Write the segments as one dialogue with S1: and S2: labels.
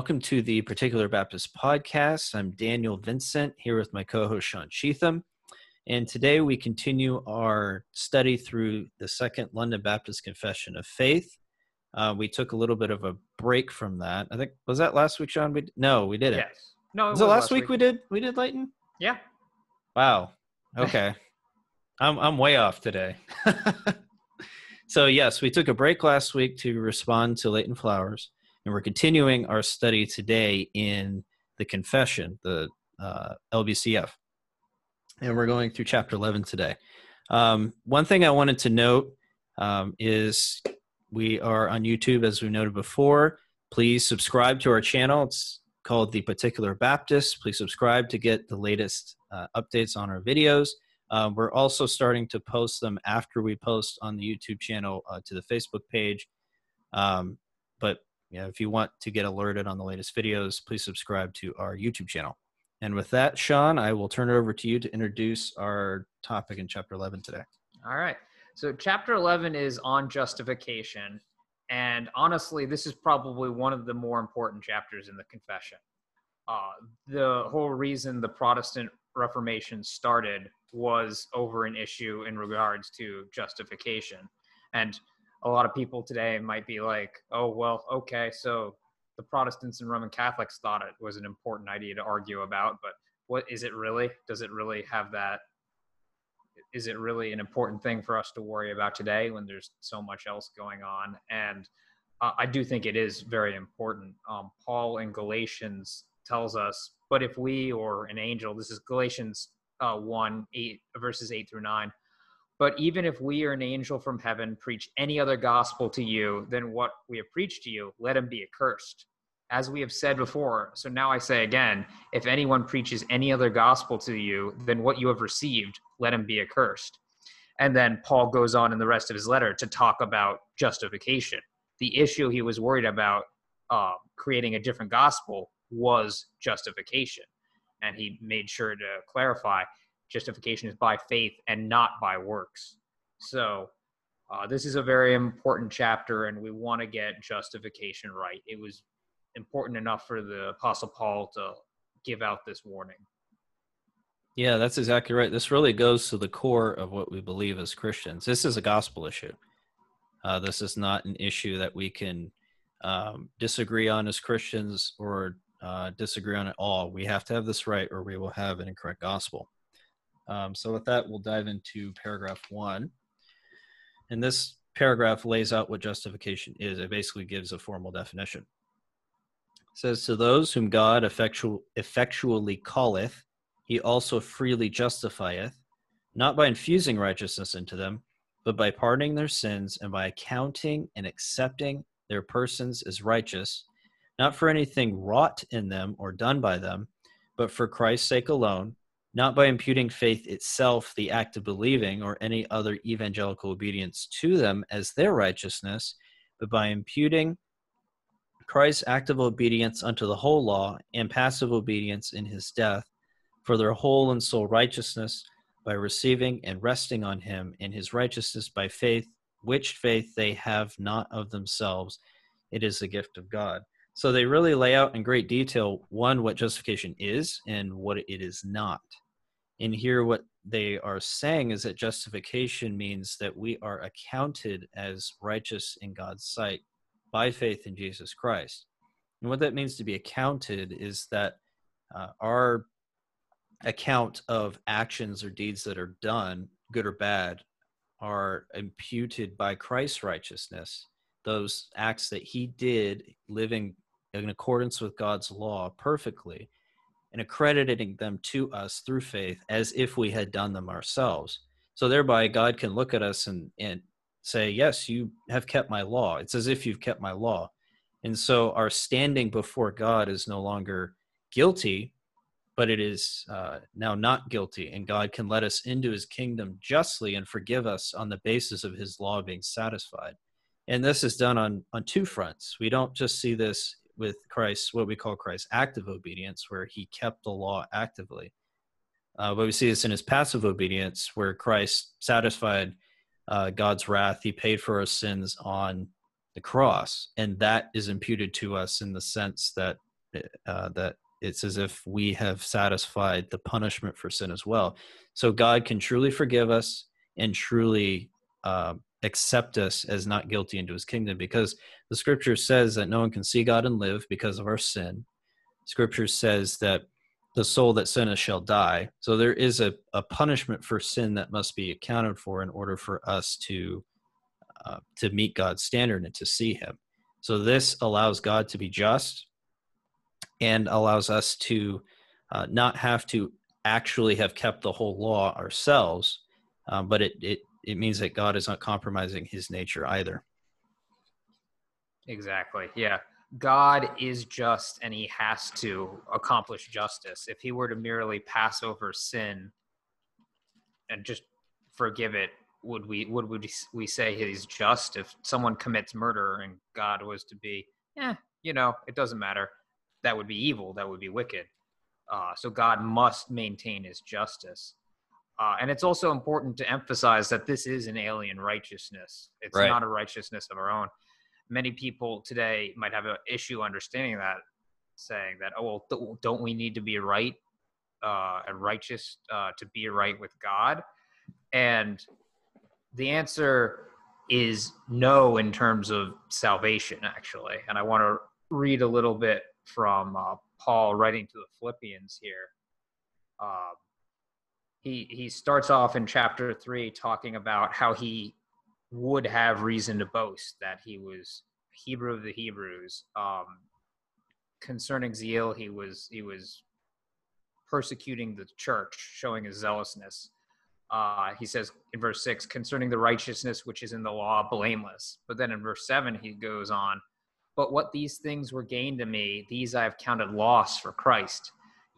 S1: Welcome to the Particular Baptist Podcast. I'm Daniel Vincent here with my co host Sean Sheatham. And today we continue our study through the Second London Baptist Confession of Faith. Uh, we took a little bit of a break from that. I think was that last week, Sean? We no, we didn't.
S2: Yes. No, it
S1: was, it last week, week we did? We did Leighton.
S2: Yeah.
S1: Wow. Okay. I'm I'm way off today. so yes, we took a break last week to respond to Leighton Flowers and we're continuing our study today in the Confession, the uh, LBCF. And we're going through chapter 11 today. Um, one thing I wanted to note um, is we are on YouTube, as we noted before. Please subscribe to our channel. It's called The Particular Baptist. Please subscribe to get the latest uh, updates on our videos. Uh, we're also starting to post them after we post on the YouTube channel uh, to the Facebook page. Um, but you know, if you want to get alerted on the latest videos, please subscribe to our YouTube channel. And with that, Sean, I will turn it over to you to introduce our topic in chapter 11 today.
S2: All right. So, chapter 11 is on justification. And honestly, this is probably one of the more important chapters in the confession. Uh, the whole reason the Protestant Reformation started was over an issue in regards to justification. And a lot of people today might be like, oh, well, okay, so the Protestants and Roman Catholics thought it was an important idea to argue about, but what is it really? Does it really have that? Is it really an important thing for us to worry about today when there's so much else going on? And uh, I do think it is very important. Um, Paul in Galatians tells us, but if we or an angel, this is Galatians uh, 1, 8, verses 8 through 9 but even if we or an angel from heaven preach any other gospel to you than what we have preached to you, let him be accursed. As we have said before, so now I say again if anyone preaches any other gospel to you than what you have received, let him be accursed. And then Paul goes on in the rest of his letter to talk about justification. The issue he was worried about uh, creating a different gospel was justification. And he made sure to clarify justification is by faith and not by works. So uh, this is a very important chapter, and we want to get justification right. It was important enough for the Apostle Paul to give out this warning.
S1: Yeah, that's exactly right. This really goes to the core of what we believe as Christians. This is a gospel issue. Uh, this is not an issue that we can um, disagree on as Christians or uh, disagree on at all. We have to have this right, or we will have an incorrect gospel. Um, so with that, we'll dive into paragraph one. And this paragraph lays out what justification is. It basically gives a formal definition. It says, To those whom God effectual, effectually calleth, he also freely justifieth, not by infusing righteousness into them, but by pardoning their sins and by accounting and accepting their persons as righteous, not for anything wrought in them or done by them, but for Christ's sake alone, not by imputing faith itself, the act of believing, or any other evangelical obedience to them as their righteousness, but by imputing Christ's active obedience unto the whole law and passive obedience in his death for their whole and sole righteousness by receiving and resting on him in his righteousness by faith, which faith they have not of themselves. It is the gift of God. So they really lay out in great detail one, what justification is and what it is not. And here, what they are saying is that justification means that we are accounted as righteous in God's sight by faith in Jesus Christ. And what that means to be accounted is that uh, our account of actions or deeds that are done, good or bad, are imputed by Christ's righteousness. Those acts that he did living in accordance with God's law perfectly and accrediting them to us through faith as if we had done them ourselves. So thereby God can look at us and, and say, Yes, you have kept my law. It's as if you've kept my law. And so our standing before God is no longer guilty, but it is uh, now not guilty. And God can let us into his kingdom justly and forgive us on the basis of his law being satisfied. And this is done on, on two fronts. We don't just see this with Christ, what we call Christ's active obedience, where he kept the law actively. Uh, but we see this in his passive obedience, where Christ satisfied uh, God's wrath. He paid for our sins on the cross, and that is imputed to us in the sense that uh, that it's as if we have satisfied the punishment for sin as well. So God can truly forgive us and truly uh, accept us as not guilty into His kingdom, because the Scripture says that no one can see God and live because of our sin. Scripture says that the soul that sinneth shall die. So there is a, a punishment for sin that must be accounted for in order for us to uh, to meet God's standard and to see Him. So this allows God to be just and allows us to uh, not have to actually have kept the whole law ourselves, um, but it, it it means that God is not compromising His nature either.
S2: Exactly. Yeah. God is just and he has to accomplish justice. If he were to merely pass over sin and just forgive it, would we would we we say he's just if someone commits murder and God was to be, yeah, you know, it doesn't matter. That would be evil. That would be wicked. Uh, so God must maintain his justice. Uh, and it's also important to emphasize that this is an alien righteousness. It's right. not a righteousness of our own many people today might have an issue understanding that, saying that, oh, well, th- don't we need to be right uh, and righteous uh, to be right with God? And the answer is no in terms of salvation, actually. And I want to read a little bit from uh, Paul writing to the Philippians here. He he starts off in chapter three talking about how he would have reason to boast that he was Hebrew of the Hebrews. Um, concerning zeal, he was he was persecuting the church, showing his zealousness. Uh, he says in verse six, concerning the righteousness which is in the law, blameless. But then in verse seven, he goes on, but what these things were gained to me, these I have counted loss for Christ.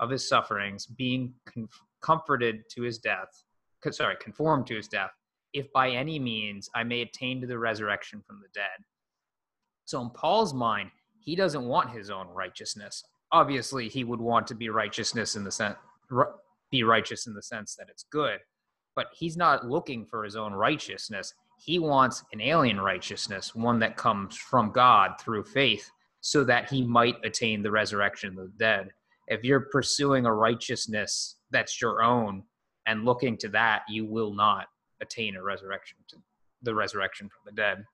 S2: of his sufferings, being comforted to his death, sorry, conformed to his death, if by any means I may attain to the resurrection from the dead. So in Paul's mind, he doesn't want his own righteousness. Obviously, he would want to be righteousness in the sense be righteous in the sense that it's good, but he's not looking for his own righteousness. He wants an alien righteousness, one that comes from God through faith, so that he might attain the resurrection of the dead. If you're pursuing a righteousness that's your own and looking to that, you will not attain a resurrection to the resurrection from the dead.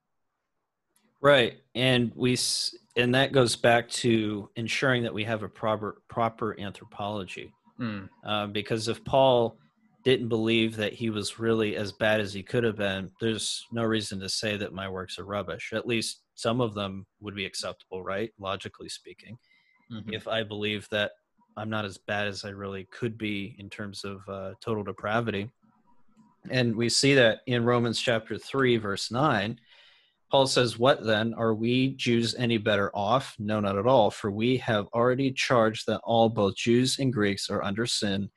S1: Right, and we and that goes back to ensuring that we have a proper proper anthropology. Mm. Uh, because if Paul didn't believe that he was really as bad as he could have been, there's no reason to say that my works are rubbish. At least some of them would be acceptable, right? Logically speaking. Mm-hmm. If I believe that I'm not as bad as I really could be in terms of uh, total depravity. And we see that in Romans chapter 3, verse 9 Paul says, What then? Are we Jews any better off? No, not at all, for we have already charged that all, both Jews and Greeks, are under sin.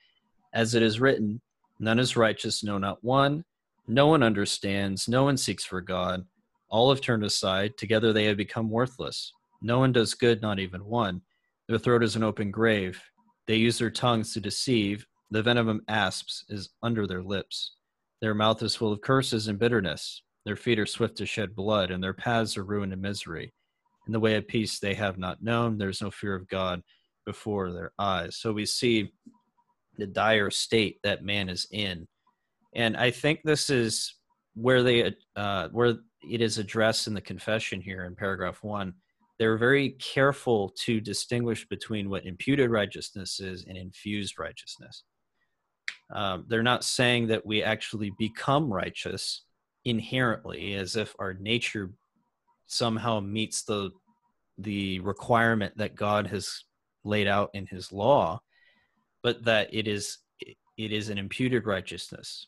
S1: As it is written, None is righteous, no, not one. No one understands, no one seeks for God. All have turned aside, together they have become worthless. No one does good, not even one. Their throat is an open grave. They use their tongues to deceive. The venom of asps is under their lips. Their mouth is full of curses and bitterness. Their feet are swift to shed blood, and their paths are ruin and misery. In the way of peace they have not known. There's no fear of God before their eyes. So we see the dire state that man is in. And I think this is where they uh, where it is addressed in the confession here in paragraph one. They're very careful to distinguish between what imputed righteousness is and infused righteousness. Um, they're not saying that we actually become righteous inherently as if our nature somehow meets the the requirement that God has laid out in his law but that it is it is an imputed righteousness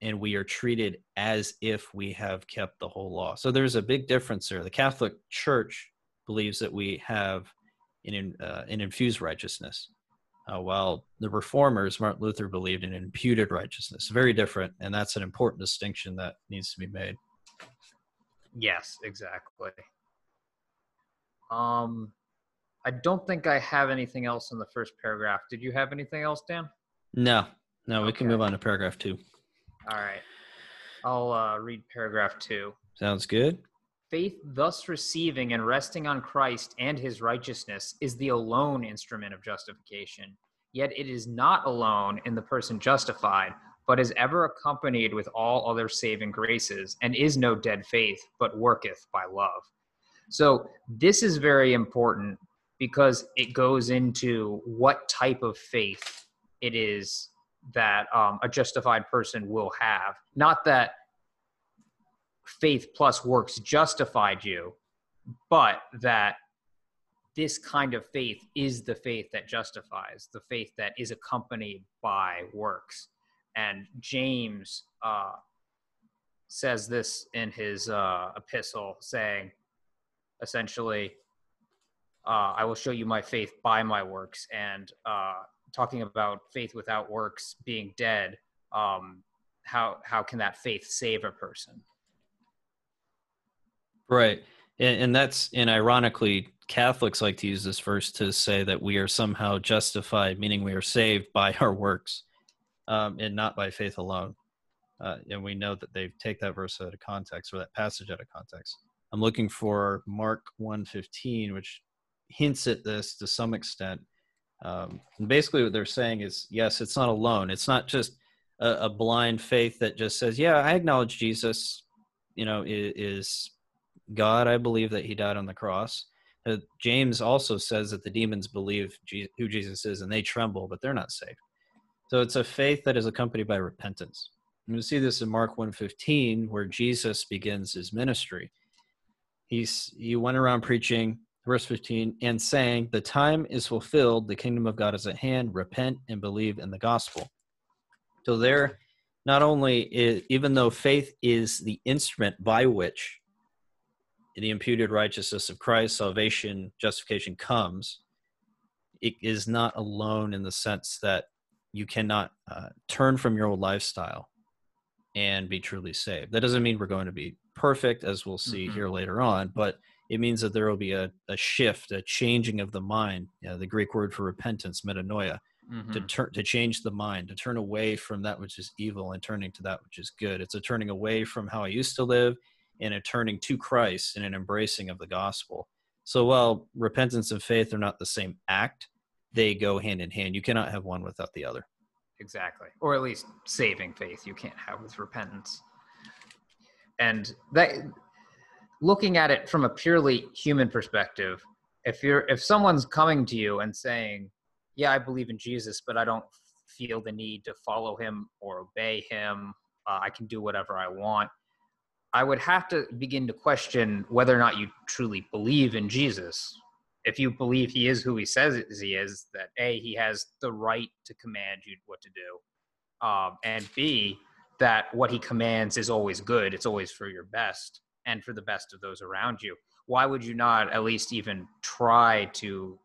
S1: and we are treated as if we have kept the whole law so there's a big difference there the catholic church believes that we have an, uh, in infused righteousness, uh, while the reformers, Martin Luther believed in imputed righteousness. Very different, and that's an important distinction that needs to be made.
S2: Yes, exactly. Um, I don't think I have anything else in the first paragraph. Did you have anything else, Dan?
S1: No, no, we can move on to paragraph two.
S2: All right. I'll uh, read paragraph two.
S1: Sounds good.
S2: Faith, thus receiving and resting on Christ and his righteousness, is the alone instrument of justification. Yet it is not alone in the person justified, but is ever accompanied with all other saving graces, and is no dead faith, but worketh by love. So, this is very important because it goes into what type of faith it is that um, a justified person will have. Not that faith plus works justified you, but that this kind of faith is the faith that justifies, the faith that is accompanied by works. And James uh, says this in his uh, epistle, saying, essentially, uh, I will show you my faith by my works. And uh, talking about faith without works being dead, um, how how can that faith save a person?
S1: Right. And, and that's, and ironically, Catholics like to use this verse to say that we are somehow justified, meaning we are saved by our works um, and not by faith alone. Uh, and we know that they take that verse out of context or that passage out of context. I'm looking for Mark 115, which hints at this to some extent. Um, and basically, what they're saying is, yes, it's not alone. It's not just a, a blind faith that just says, "Yeah, I acknowledge Jesus, you know, is, is God. I believe that He died on the cross." Uh, James also says that the demons believe Je- who Jesus is and they tremble, but they're not saved. So it's a faith that is accompanied by repentance. And we see this in Mark 1:15, where Jesus begins his ministry. He's he went around preaching, verse 15, and saying, "The time is fulfilled; the kingdom of God is at hand. Repent and believe in the gospel." So there, not only is, even though faith is the instrument by which the imputed righteousness of Christ, salvation, justification comes, it is not alone in the sense that you cannot uh, turn from your old lifestyle and be truly saved. That doesn't mean we're going to be perfect, as we'll see
S2: Mhm.
S1: here later on, but it means that there will be a, a shift, a changing of the mind. You know, the Greek word for repentance, metanoia, to
S2: Mhm.
S1: turn to change the mind, to turn away from that which is evil and turning to that which is good. It's a turning away from how I used to live and a turning to Christ and an embracing of the gospel. So while repentance and faith are not the same act, they go hand in hand. You cannot have one without the other.
S2: Exactly. Or at least saving faith you can't have with repentance. And that looking at it from a purely human perspective, if you're if someone's coming to you and saying, "Yeah, I believe in Jesus, but I don't feel the need to follow him or obey him. Uh, I can do whatever I want." I would have to begin to question whether or not you truly believe in Jesus. If you believe he is who he says he is, that A, he has the right to command you what to do, um, and B, that what he commands is always good, it's always for your best and for the best of those around you. Why would you not at least even try to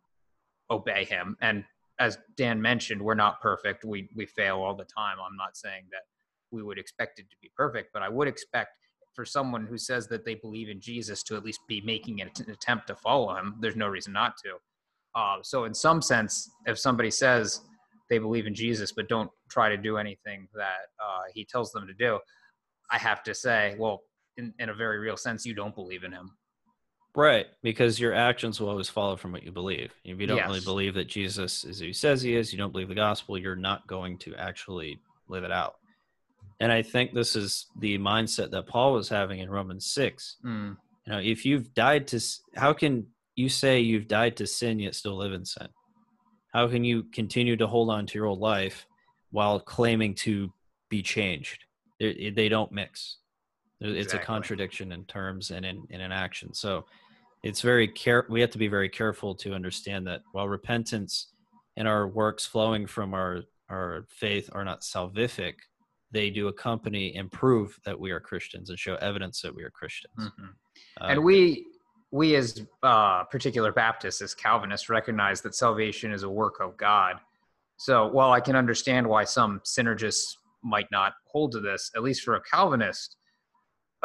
S2: obey him? And as Dan mentioned, we're not perfect. We we fail all the time. I'm not saying that we would expect it to be perfect, but I would expect for someone who says that they believe in Jesus to at least be making an attempt to follow him. There's no reason not to. Uh, so, in some sense, if somebody says they believe in Jesus but don't try to do anything that uh, he tells them to do, I have to say, well, in, in a very real sense, you don't believe in him.
S1: Right, because your actions will always follow from what you believe. If you don't really believe that Jesus is who he says he is, you don't believe the gospel, you're not going to actually live it out. And I think this is the mindset that Paul was having in Romans 6.
S2: Mm,
S1: You know, if you've died to, how can you say you've died to sin yet still live in sin? How can you continue to hold on to your old life while claiming to be changed? They, they don't mix. It's
S2: Exactly.
S1: a contradiction in terms and in, in an action. So it's very care. We have to be very careful to understand that while repentance and our works flowing from our our faith are not salvific, they do accompany and prove that we are Christians and show evidence that we are Christians.
S2: mhm.
S1: Uh,
S2: and we we as uh, particular Baptists, as Calvinists, recognize that salvation is a work of God. So while I can understand why some synergists might not hold to this, at least for a Calvinist,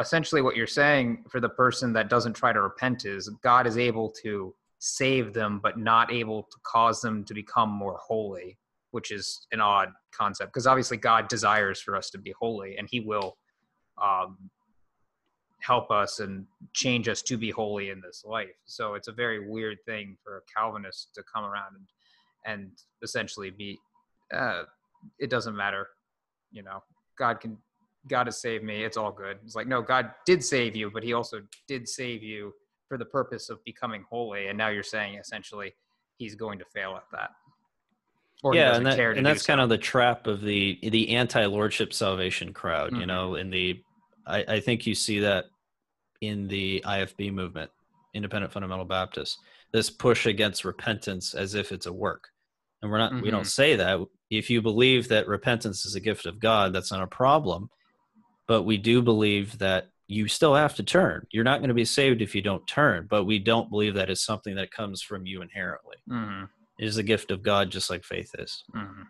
S2: essentially what you're saying for the person that doesn't try to repent is God is able to save them, but not able to cause them to become more holy, which is an odd concept because obviously God desires for us to be holy and He will um, help us and change us to be holy in this life. So it's a very weird thing for a Calvinist to come around and and essentially be uh, it doesn't matter, you know. God can God has saved me. It's all good. It's like no, God did save you, but He also did save you for the purpose of becoming holy. And now you're saying essentially He's going to fail at that.
S1: Or yeah, and, that, and that's so. kind of the trap of the the anti lordship salvation crowd. Mm-hmm. You know, in the I, I think you see that in the IFB movement, Independent Fundamental Baptists, this push against repentance as if it's a work. And we're not, mm-hmm. we don't mm-hmm. say that. If you believe that repentance is a gift of God, that's not a problem. But we do believe that you still have to turn. You're not going to be saved if you don't turn, but we don't believe that is something that comes from you inherently. Mm-hmm. It is a gift of God, just like faith is. Mm-hmm.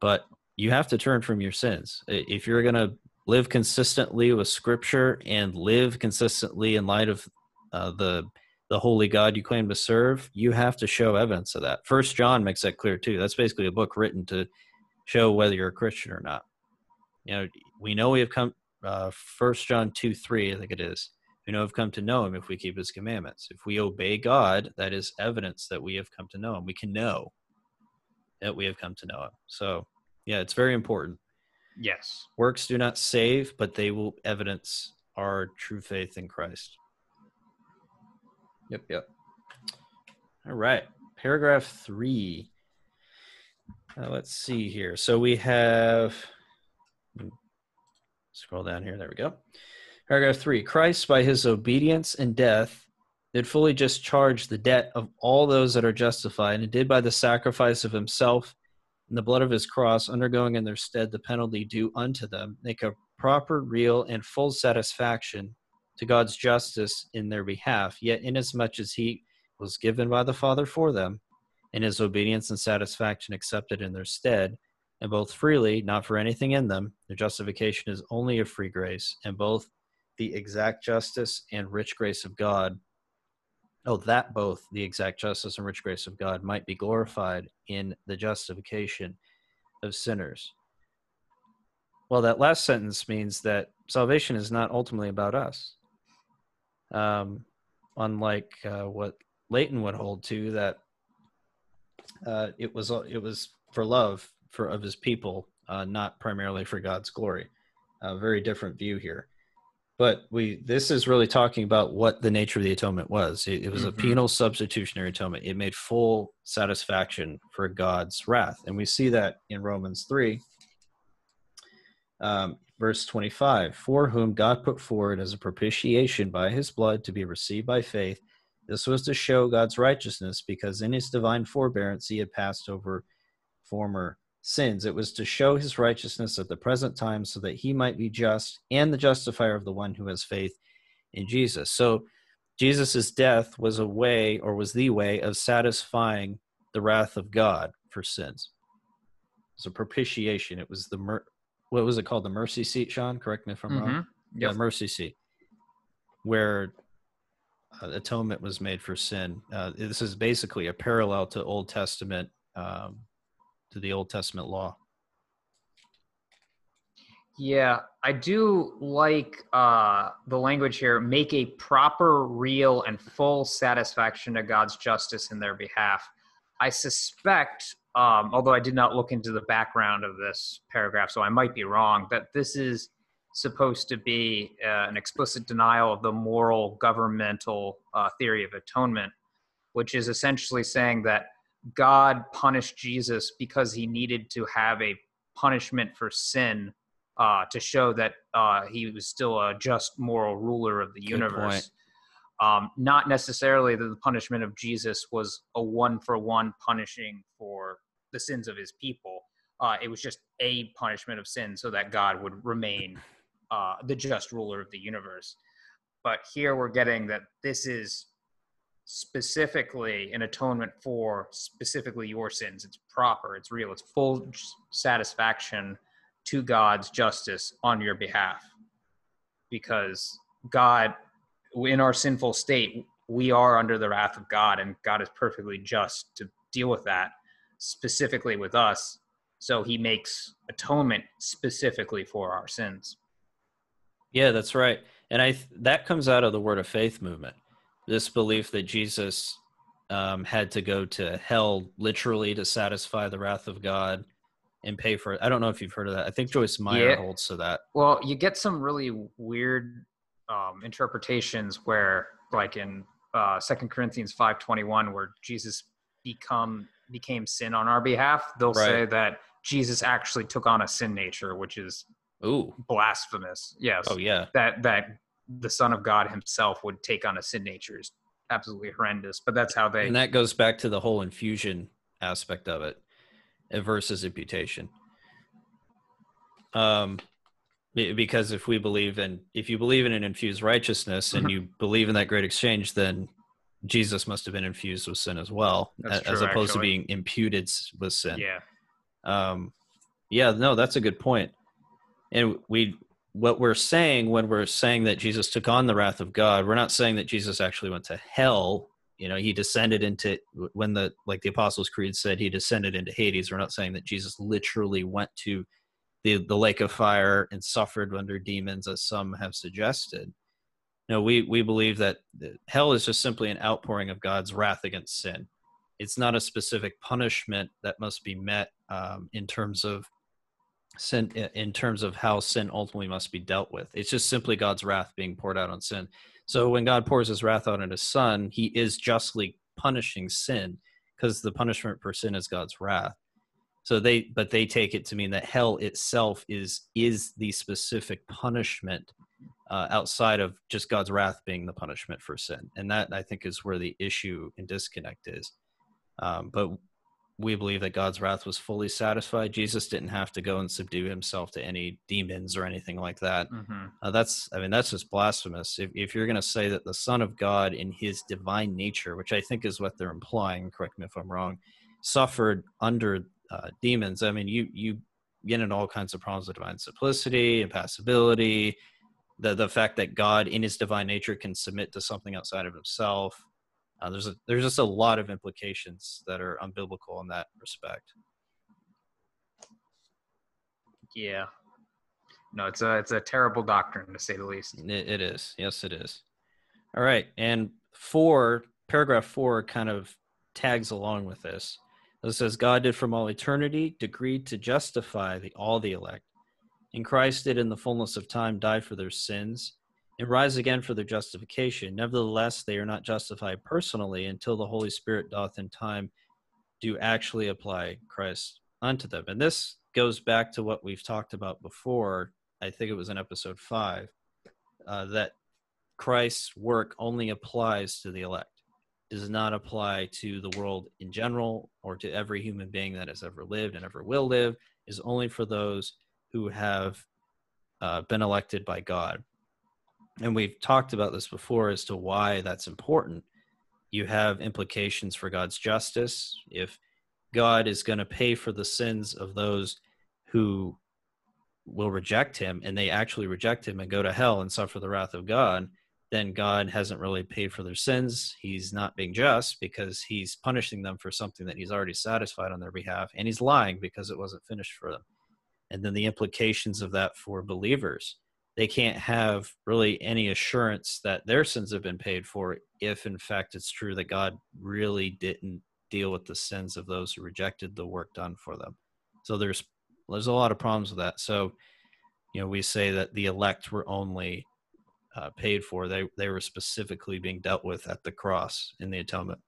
S1: But you have to turn from your sins. If you're going to live consistently with scripture and live consistently in light of uh, the the holy god you claim to serve you have to show evidence of that first john makes that clear too that's basically a book written to show whether you're a christian or not you know we know we have come uh, first john 2 3 i think it is we know we've come to know him if we keep his commandments if we obey god that is evidence that we have come to know him we can know that we have come to know him so yeah it's very important
S2: Yes.
S1: Works do not save, but they will evidence our true faith in Christ. Yep, yep. All right. Paragraph three. Uh, let's see here. So we have, scroll down here. There we go. Paragraph three Christ, by his obedience and death, did fully discharge the debt of all those that are justified, and did by the sacrifice of himself and the blood of his cross, undergoing in their stead the penalty due unto them, make a proper, real, and full satisfaction to God's justice in their behalf. Yet, inasmuch as he was given by the Father for them, and his obedience and satisfaction accepted in their stead, and both freely, not for anything in them, their justification is only a free grace, and both the exact justice and rich grace of God Oh, that both the exact justice and rich grace of God might be glorified in the justification of sinners. Well, that last sentence means that salvation is not ultimately about us. Um, unlike uh, what Leighton would hold to, that uh, it was it was for love for of his people, uh, not primarily for God's glory. A very different view here but we this is really talking about what the nature of the atonement was. It, it was mm-hmm. a penal substitutionary atonement. It made full satisfaction for god's wrath. And we see that in romans 3 um, verse 25 for whom god put forward as a propitiation by his blood to be received by faith this was to show god's righteousness because in his divine forbearance he had passed over former sins. It was to show his righteousness at the present time so that he might be just and the justifier of the one who has faith in Jesus. So Jesus' death was a way or was the way of satisfying the wrath of God for sins. It was a propitiation. It was the mer- what was it called? The mercy seat, Sean? Correct me if I'm mm-hmm. wrong. Yep. The mercy seat, where uh, atonement was made for sin. Uh, this is basically a parallel to Old Testament um, to the Old Testament law.
S2: Yeah, I do like uh, the language here make a proper, real, and full satisfaction to God's justice in their behalf. I suspect, um, although I did not look into the background of this paragraph, so I might be wrong, that this is supposed to be uh, an explicit denial of the moral governmental uh, theory of atonement, which is essentially saying that God punished Jesus because he needed to have a punishment for sin uh, to show that uh, he was still a just moral ruler of the Good universe. Um, not necessarily that the punishment of Jesus was a one for one punishing for the sins of his people. Uh, it was just a punishment of sin so that God would remain uh, the just ruler of the universe. But here we're getting that this is specifically an atonement for specifically your sins. It's proper, it's real, it's full satisfaction to God's justice on your behalf. Because God, in our sinful state, we are under the wrath of God, and God is perfectly just to deal with that specifically with us. So he makes atonement specifically for our sins.
S1: Yeah, that's right. And I that comes out of the word of faith movement. This belief that Jesus um, had to go to hell literally to satisfy the wrath of God and pay for it. I don't know if you've heard of that. I think Joyce Meyer yeah. holds to that.
S2: Well, you get some really weird um, interpretations where, like in uh, Second Corinthians five twenty one, where Jesus become became sin on our behalf. They'll right. say that Jesus actually took on a sin nature, which is
S1: Ooh.
S2: blasphemous. Yes.
S1: Oh yeah.
S2: That that the Son of God Himself would take on a sin nature is absolutely horrendous. But that's how they.
S1: And that goes back to the whole infusion aspect of it, uh, versus imputation. Um, because if we believe in, if you believe in an infused righteousness and mm-hmm. you believe in that great exchange, then Jesus must have been infused with sin as well, as true, opposed actually. to being imputed with sin.
S2: Yeah.
S1: Um, yeah, no, that's a good point. And we what we're saying when we're saying that Jesus took on the wrath of God, we're not saying that Jesus actually went to hell. You know, he descended into when the like the Apostles' Creed said he descended into Hades. We're not saying that Jesus literally went to the the lake of fire and suffered under demons, as some have suggested. No, we we believe that hell is just simply an outpouring of God's wrath against sin. It's not a specific punishment that must be met um, in terms of sin in terms of how sin ultimately must be dealt with. It's just simply God's wrath being poured out on sin. So when God pours his wrath out on his son, he is justly punishing sin because the punishment for sin is God's wrath. So they but they take it to mean that hell itself is is the specific punishment uh, outside of just God's wrath being the punishment for sin. And that I think is where the issue and disconnect is. Um, but we believe that God's wrath was fully satisfied. Jesus didn't have to go and subdue himself to any demons or anything like that. Mm-hmm. Uh, that's, I mean, that's just blasphemous. If, if you're going to say that the Son of God in his divine nature, which I think is what they're implying, correct me if I'm wrong, suffered under uh, demons, I mean, you, you get into all kinds of problems with divine simplicity, impassibility, the, the fact that God in his divine nature can submit to something outside of himself uh, there's a there's just a lot of implications that are unbiblical in that respect.
S2: Yeah, no, it's a it's a terrible doctrine to say the least.
S1: it, it is, yes, it is. All right, and four paragraph four kind of tags along with this. It says God did from all eternity decreed to justify the all the elect, and Christ did in the fullness of time die for their sins and rise again for their justification. Nevertheless, they are not justified personally until the Holy Spirit doth in time do actually apply Christ unto them. And this goes back to what we've talked about before. I think it was in episode five uh, that Christ's work only applies to the elect, does not apply to the world in general or to every human being that has ever lived and ever will live, is only for those who have uh, been elected by God and we've talked about this before as to why that's important. You have implications for God's justice. If God is going to pay for the sins of those who will reject him and they actually reject him and go to hell and suffer the wrath of God, then God hasn't really paid for their sins. He's not being just because he's punishing them for something that he's already satisfied on their behalf, and he's lying because it wasn't finished for them. And then the implications of that for believers they can't have really any assurance that their sins have been paid for if in fact it's true that god really didn't deal with the sins of those who rejected the work done for them. So there's there's a lot of problems with that. So you know we say that the elect were only uh, paid for. They they were specifically being dealt with at the cross in the atonement.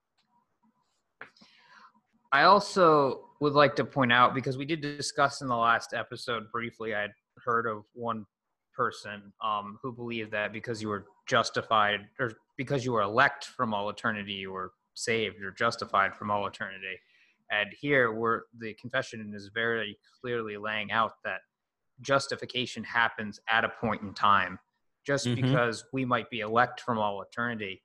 S2: I also would like to point out because we did discuss in the last episode briefly i had heard of one person um, who believed that because you were justified or because you were elect from all eternity, you were saved or justified from all eternity. And here, where the confession is very clearly laying out that justification happens at a point in time. Just mm-hmm. because we might be elect from all eternity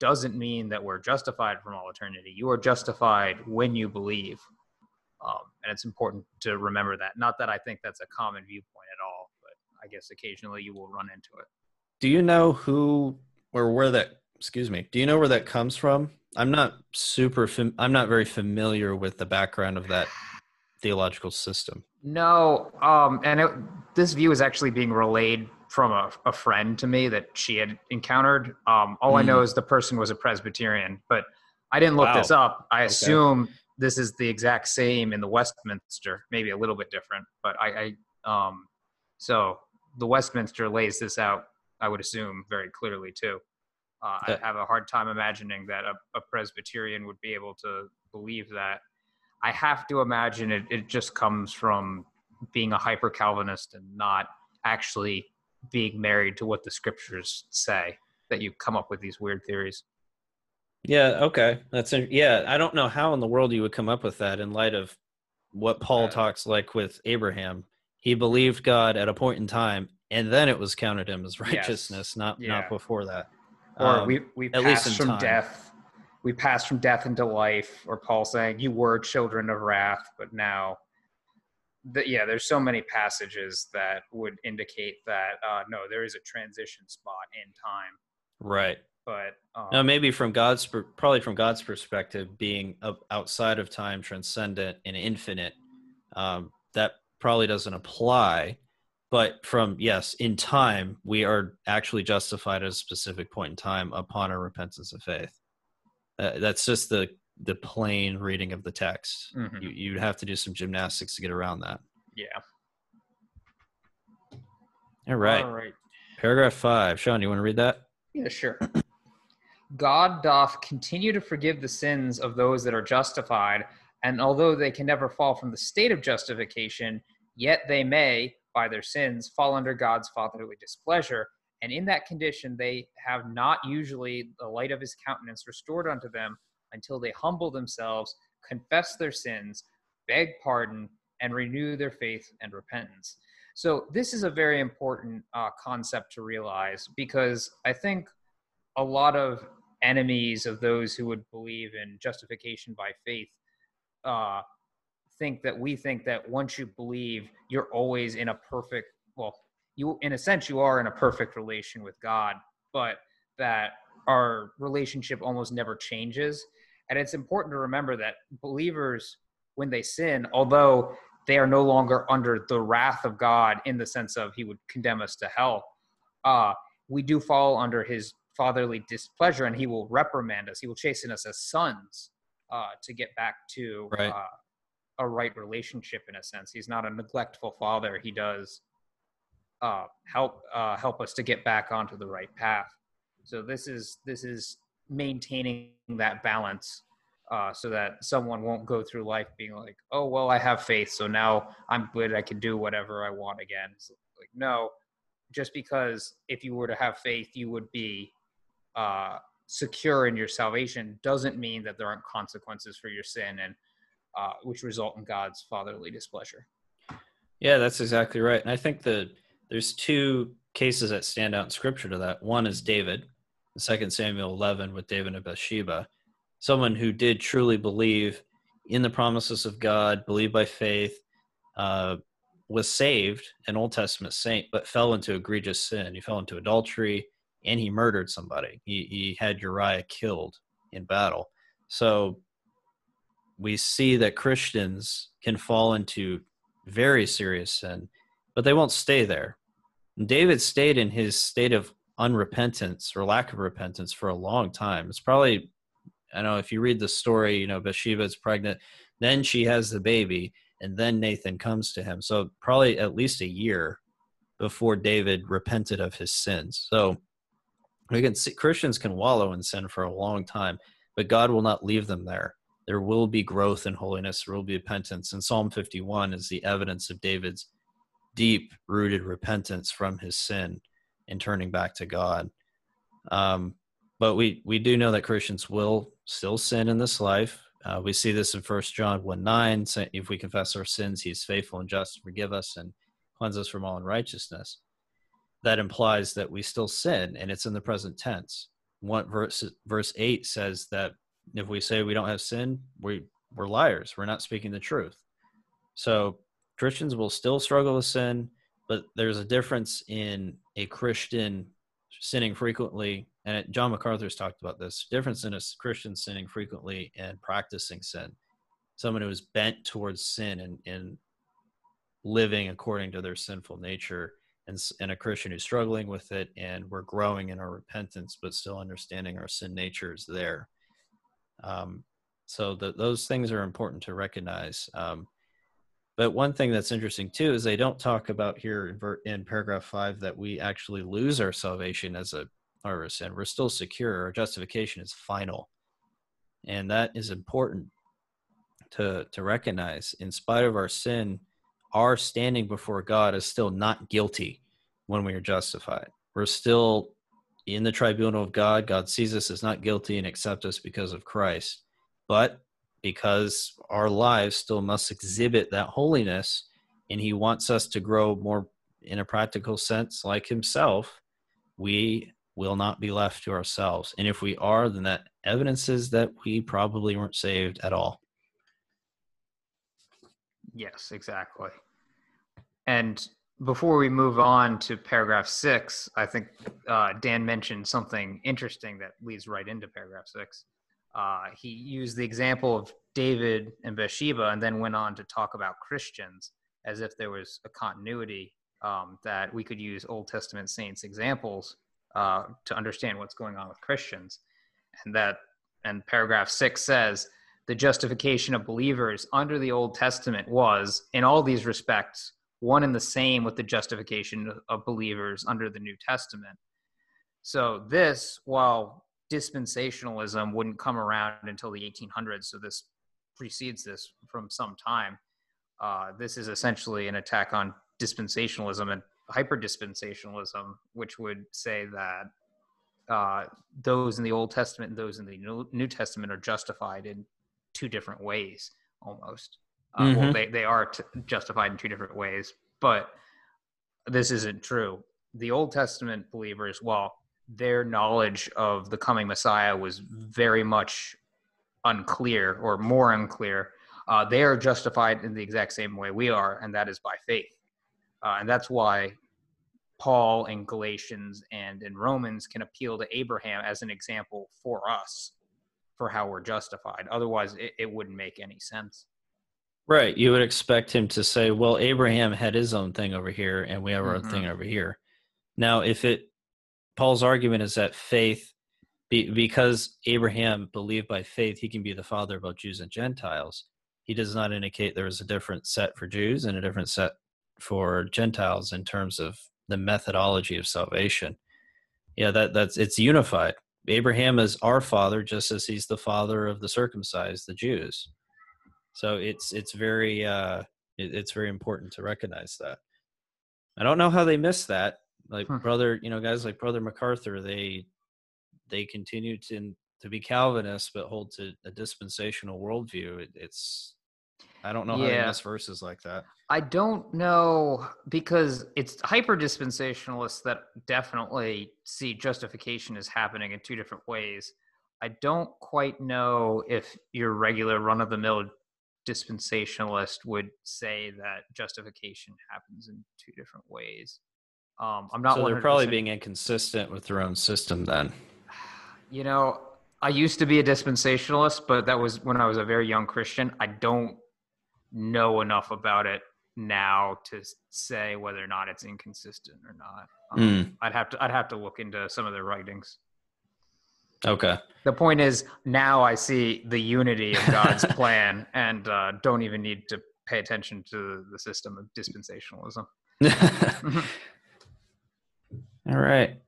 S2: doesn't mean that we're justified from all eternity. You are justified when you believe. Um, and it's important to remember that. Not that I think that's a common viewpoint at all, I guess occasionally you will run into it.
S1: Do you know who or where that, excuse me, do you know where that comes from? I'm not super, fam- I'm not very familiar with the background of that theological system.
S2: No, um, and it, this view is actually being relayed from a, a friend to me that she had encountered. Um, all mm. I know hmm. is the person was a Presbyterian, but I didn't look wow. this up. I okay. assume this is the exact same in the Westminster, maybe a little bit different, but I, I um, so the Westminster lays this out. I would assume very clearly too. Uh, I have a hard time imagining that a, a, Presbyterian would be able to believe that. I have to imagine it, it just comes from being a hyper Calvinist and not actually being married to what the scriptures say that you come up with these weird theories.
S1: Yeah, okay. That's yeah, I don't know how in the world you would come up with that in light of what Paul talks like with Abraham. He believed God at a point in time and then it was counted him as righteousness, yes. not yeah. not before that.
S2: Or um, we we passed from time. death we passed from death into life, or Paul saying, You were children of wrath, but now the, yeah, there's so many passages that would indicate that uh, no, there is a transition spot in time.
S1: Right.
S2: But um,
S1: no, maybe from God's probably from God's perspective, being outside of time, transcendent and infinite, um, that probably doesn't apply. But from yes, in time, we are actually justified at a specific point in time upon our repentance of faith. Uh, that's just the the plain reading of the text. Mm-hmm. You you'd have to do some gymnastics to get around that.
S2: Yeah.
S1: All right. All right. Paragraph five. Sean, you want to read that?
S2: Yeah, sure. God doth continue to forgive the sins of those that are justified, and although they can never fall from the state of justification, yet they may, by their sins, fall under God's fatherly displeasure, and in that condition, they have not usually the light of his countenance restored unto them until they humble themselves, confess their sins, beg pardon, and renew their faith and repentance. So, this is a very important uh, concept to realize because I think a lot of enemies of those who would believe in justification by faith uh, think that we think that once you believe, you're always in a perfect, well, you in a sense you are in a perfect relation with god but that our relationship almost never changes. And it's important to remember that believers when they sin although they are no longer under the wrath of god in the sense of he would condemn us to hell uh, we do fall under his fatherly displeasure and he will reprimand us. He will chasten us as sons uh, to get back to
S1: right.
S2: uh, a right relationship in a sense he's not a neglectful father he does uh, help uh, help us to get back onto the right path. So this is this is maintaining that balance uh, so that someone won't go through life being like, oh well, I have faith, so now I'm good. I can do whatever I want again. It's like no, just because if you were to have faith, you would be uh, secure in your salvation doesn't mean that there aren't consequences for your sin and uh, which result in God's fatherly displeasure.
S1: Yeah, that's exactly right. And I think that there's two cases that stand out in scripture to that. One is David, Second Samuel 11 with David and Bathsheba, someone who did truly believe in the promises of God, believed by faith, uh, was saved, an Old Testament saint, but fell into egregious sin. He fell into adultery and he murdered somebody. He, he had Uriah killed in battle. So we see that Christians can fall into very serious sin but they won't stay there. David stayed in his state of unrepentance or lack of repentance for a long time. It's probably, I know if you read the story, you know, Bathsheba is pregnant, then she has the baby, and then Nathan comes to him. So probably at least a year before David repented of his sins. So we can Christians can wallow in sin for a long time, but God will not leave them there. There will be growth in holiness. There will be repentance. And Psalm 51 is the evidence of David's deep rooted repentance from his sin and turning back to God. Um, but we we do know that Christians will still sin in this life. Uh, we see this in First John one nine. If we confess our sins, He is faithful and just to forgive us and cleanse us from all unrighteousness. That implies that we still sin, and it's in the present tense. one verse verse eight says that if we say we don't have sin, we we're liars. We're not speaking the truth. So Christians will still struggle with sin, but there's a difference in a Christian sinning frequently, and John MacArthur's talked about this difference in a Christian sinning frequently and practicing sin. Someone who is bent towards sin and, and living according to their sinful nature, and, and a Christian who's struggling with it, and we're growing in our repentance, but still understanding our sin nature is there. Um, so the, those things are important to recognize. Um, but one thing that's interesting too is they don't talk about here in, paragraph five that we actually lose our salvation as a a sin. We're still secure. Our justification is final, and that is important to to recognize. In spite of our sin, our standing before God is still not guilty when we are justified. We're still in the tribunal of God. God sees us as not guilty and accepts us because of Christ. But because our lives still must exhibit that holiness, and He wants us to grow more in a practical sense like Himself, we will not be left to ourselves. And if we are, then that evidences that we probably weren't saved at all.
S2: Yes, exactly. And before we move on to paragraph six, I think uh, Dan mentioned something interesting that leads right into paragraph six. Uh, he used the example of David and Bathsheba and then went on to talk about Christians as if there was a continuity um, that we could use Old Testament saints examples uh, to understand what's going on with Christians. And that, and paragraph six says, the justification of believers under the Old Testament was, in all these respects, one and the same with the justification of believers under the New Testament. So, this, while dispensationalism wouldn't come around until the 1800s, so this precedes this from some time, uh, this is essentially an attack on dispensationalism and hyper dispensationalism, which would say that uh, those in the Old Testament and those in the New Testament are justified in two different ways almost. Uh, mm-hmm. Well, they, they are t- justified in two different ways, but this isn't true. The Old Testament believers, well, their knowledge of the coming Messiah was very much unclear or more unclear. Uh, they are justified in the exact same way we are, and that is by faith. Uh, and that's why Paul in Galatians and in Romans can appeal to Abraham as an example for us for how we're justified. Otherwise, it, it wouldn't make any sense.
S1: Right. You would expect him to say, well, Abraham had his own thing over here and we have our mm-hmm. thing over here. Now, if it, Paul's argument is that faith, be, because Abraham believed by faith, he can be the father of both Jews and Gentiles. He does not indicate there is a different set for Jews and a different set for Gentiles in terms of the methodology of salvation. Yeah, that that's it's unified. Abraham is our father, just as he's the father of the circumcised, the Jews. So it's it's very uh, it, it's very important to recognize that. I don't know how they missed that. Like huh. brother, you know, guys like brother MacArthur, they they continue to to be Calvinists, but hold to a dispensational worldview. It, it's I don't know how yeah. to miss verses like that.
S2: I don't know because it's hyper dispensationalists that definitely see justification as happening in two different ways. I don't quite know if your regular run of the mill dispensationalist would say that justification happens in two different ways. Um, I'm not.
S1: So they're 100%... probably being inconsistent with their own system then.
S2: You know, I used to be a dispensationalist, but that was when I was a very young Christian. I don't know enough about it now to say whether or not it's inconsistent or not. Um, mm. I'd have to I'd have to look into some of their writings.
S1: Okay.
S2: The point is now I see the unity of God's plan and uh, don't even need to pay attention to the system of dispensationalism.
S1: all right.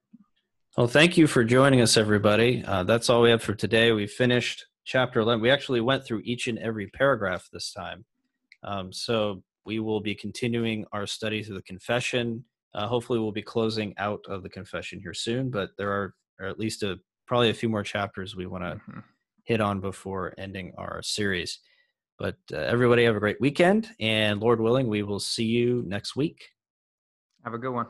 S1: Well, thank you for joining us, everybody. Uh, that's all we have for today. We finished chapter 11. We actually went through each and every paragraph this time. Um, so we will be continuing our study through the confession. Uh, hopefully, we'll be closing out of the confession here soon, but there are, are at least a probably a few more chapters we want to mm-hmm. hit on before ending our series. But uh, everybody have a great weekend, and Lord willing, we will see you next week.
S2: Have a good one.